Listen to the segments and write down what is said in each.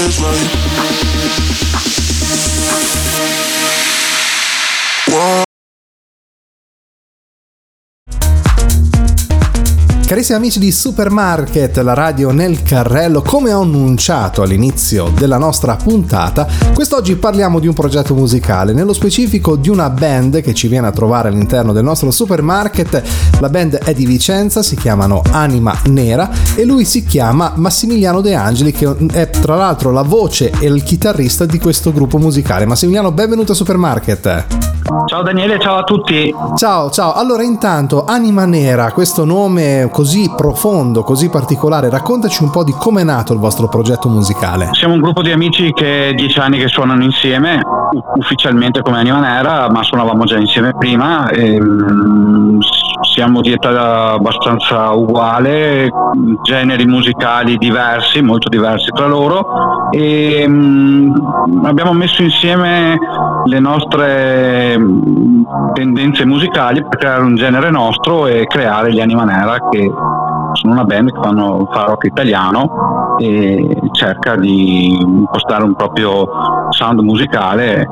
feels right. Carissimi amici di Supermarket, la radio nel carrello, come ho annunciato all'inizio della nostra puntata, quest'oggi parliamo di un progetto musicale, nello specifico di una band che ci viene a trovare all'interno del nostro supermarket. La band è di Vicenza, si chiamano Anima Nera e lui si chiama Massimiliano De Angeli che è tra l'altro la voce e il chitarrista di questo gruppo musicale. Massimiliano, benvenuto a Supermarket. Ciao Daniele, ciao a tutti. Ciao, ciao. Allora, intanto, Anima Nera, questo nome così profondo, così particolare. Raccontaci un po' di come è nato il vostro progetto musicale. Siamo un gruppo di amici che dieci anni che suonano insieme, ufficialmente come Anima Nera, ma suonavamo già insieme prima. E, mm, siamo di età abbastanza uguale, generi musicali diversi, molto diversi tra loro e um, abbiamo messo insieme le nostre mm, tendenze musicali per creare un genere nostro e creare gli Anima Nera che sono una band che fanno fa rock italiano e cerca di impostare un proprio sound musicale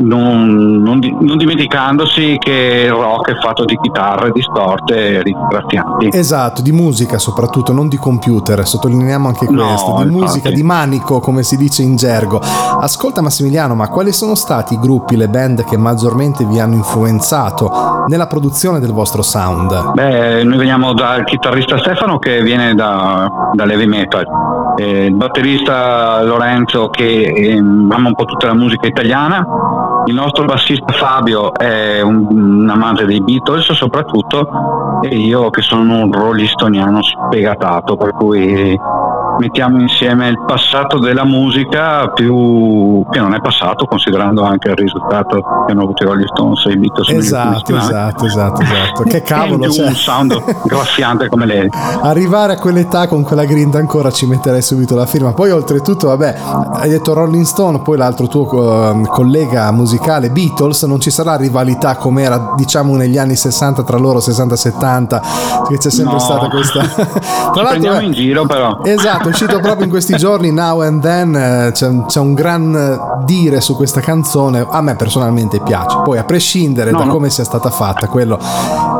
non, non, non, dimenticandosi che il rock è fatto di chitarre distorte e ringrazianti. Esatto, di musica soprattutto, non di computer, sottolineiamo anche questo, no, di musica, di manico come si dice in gergo. Ascolta Massimiliano, ma quali sono stati i gruppi, le band che maggiormente vi hanno influenzato nella produzione del vostro sound? Beh, noi veniamo dal chitarrista Stefano che viene da, dall'heavy metal, eh, il batterista Lorenzo che eh, ama un po' tutta la musica italiana il nostro bassista Fabio è un, un amante dei Beatles soprattutto e io che sono un rollistoniano spiegatato per cui mettiamo insieme il passato della musica più che non è passato considerando anche il risultato che hanno avuto i Rolling Stones e i Beatles esatto esatto, esatto esatto. Che cavolo c'è un sound graffiante come lei. Arrivare a quell'età con quella grinta ancora ci metterei subito la firma. Poi oltretutto vabbè hai detto Rolling Stone poi l'altro tuo uh, collega musicale Beatles non ci sarà rivalità come era diciamo negli anni 60 tra loro 60-70 che c'è sempre no. stata questa. Tra l'altro in giro però. Esatto è uscito proprio in questi giorni Now and Then eh, c'è, c'è, un gran dire su questa canzone a me personalmente piace. Poi a prescindere no, da no. come sia stata fatta quello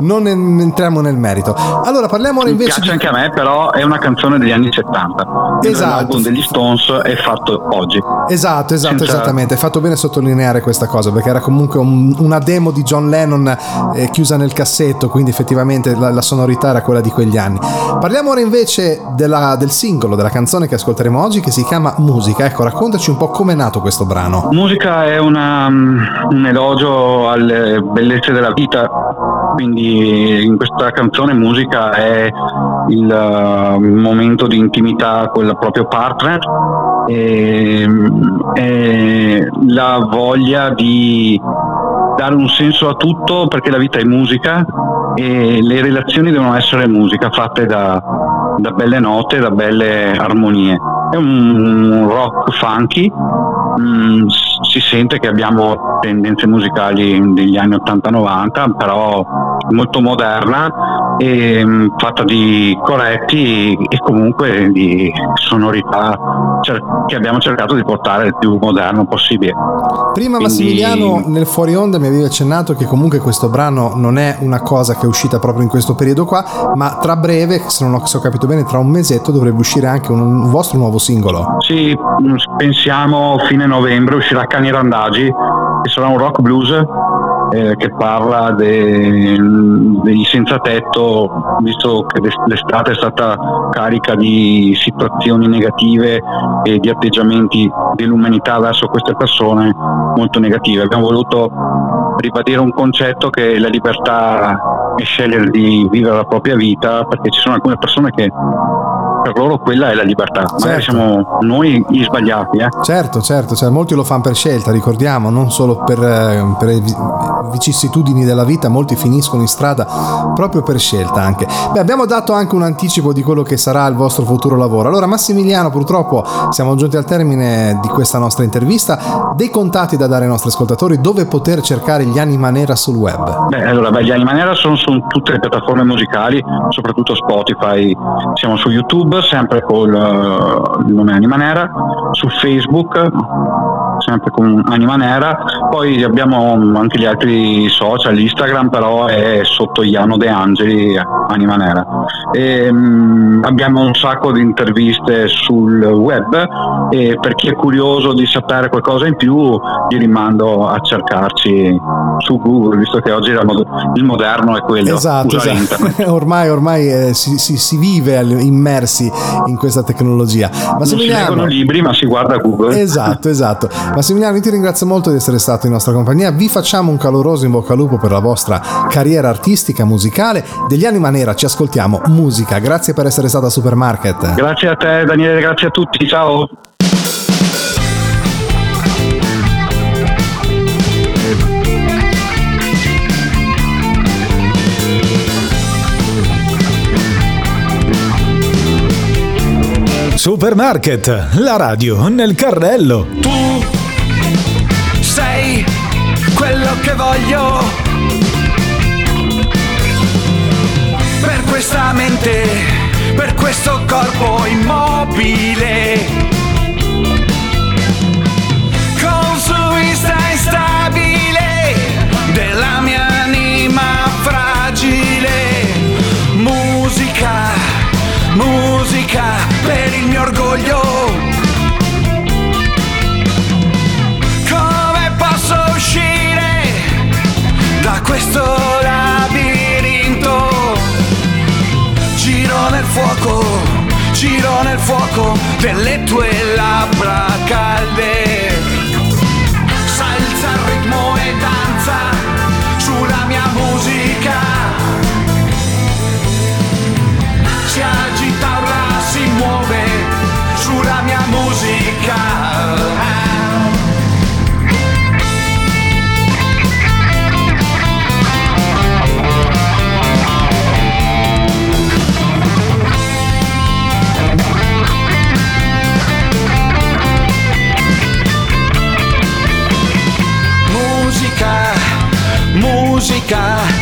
non entriamo nel merito. Allora parliamo invece piace di... anche a me però è una canzone degli anni 70 esatto. l'album degli Stones è fatto oggi. Esatto esatto Senza... esattamente. Hai fatto bene sottolineare questa cosa perché era comunque un, una demo di John Lennon eh, chiusa nel cassetto quindi effettivamente la, la, sonorità era quella di quegli anni parliamo ora invece della, del singolo della canzone che ascolteremo oggi che si chiama Musica. Ecco, raccontaci un po' come è nato questo brano. Musica è una, mm, un elogio alle bellezze della vita, quindi in questa canzone musica è il uh, momento di intimità con il proprio partner e, e la voglia di dare un senso a tutto perché la vita è musica e le relazioni devono essere musica fatte da da belle note, da belle armonie. È un rock funky, mm, si sente che abbiamo tendenze musicali degli anni 80-90, però molto moderna e mm, fatta di corretti e comunque di sonorità che abbiamo cercato di portare il più moderno possibile. Prima Quindi... Massimiliano nel fuori onda mi avevi accennato che comunque questo brano non è una cosa che è uscita proprio in questo periodo qua, ma tra breve, se non ho capito bene, tra un mesetto dovrebbe uscire anche un vostro nuovo singolo. Sì, pensiamo fine novembre uscirà Cani Randagi, che sarà un rock blues eh, che parla de, degli senza tetto, visto che l'estate è stata carica di situazioni negative e di atteggiamenti dell'umanità verso queste persone molto negative. Abbiamo voluto ribadire un concetto che è la libertà è scegliere di vivere la propria vita, perché ci sono alcune persone che per loro quella è la libertà. Certo. Magari siamo noi gli sbagliati. Eh? Certo, certo, cioè, molti lo fanno per scelta, ricordiamo, non solo per, per vicissitudini della vita molti finiscono in strada proprio per scelta anche. Beh, abbiamo dato anche un anticipo di quello che sarà il vostro futuro lavoro. Allora Massimiliano, purtroppo siamo giunti al termine di questa nostra intervista. Dei contatti da dare ai nostri ascoltatori dove poter cercare gli Anima Nera sul web? Beh, allora, beh, gli Anima Nera sono su tutte le piattaforme musicali, soprattutto Spotify. Siamo su YouTube, sempre con uh, nome Anima Nera, su Facebook sempre con Anima Nera, poi abbiamo anche gli altri social, Instagram però è sotto Iano De Angeli, Anima Nera. E, um, abbiamo un sacco di interviste sul web e per chi è curioso di sapere qualcosa in più vi rimando a cercarci su Google, visto che oggi il moderno è quello. Esatto, esatto. ormai, ormai eh, si, si, si, vive immersi in questa tecnologia. Ma non si leggono libri ma si guarda Google. Esatto, esatto. Massimiliano, ti ringrazio molto di essere stato in nostra compagnia. Vi facciamo un caloroso in bocca al lupo per la vostra carriera artistica, musicale. Degli Anima Nera ci ascoltiamo musica. Grazie per essere stata a Supermarket. Grazie a te, Daniele, grazie a tutti. Ciao. Supermarket, la radio nel carrello. Tu quello che voglio. Per questa mente, per questo corpo immobile. Musica,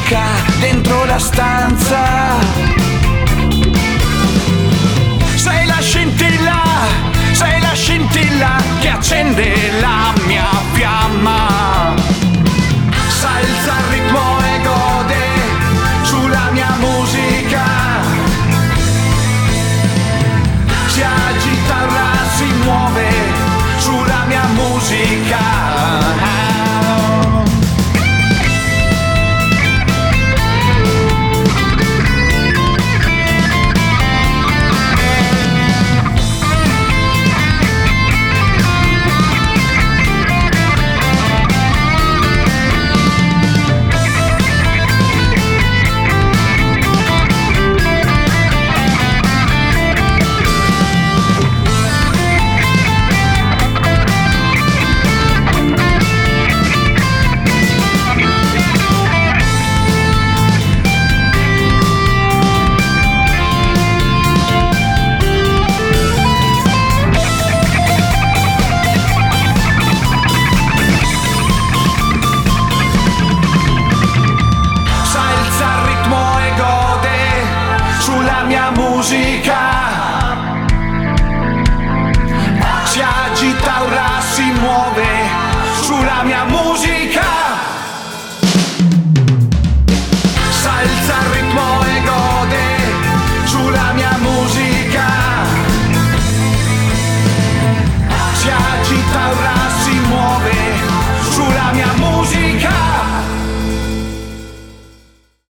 musica dentro la stanza.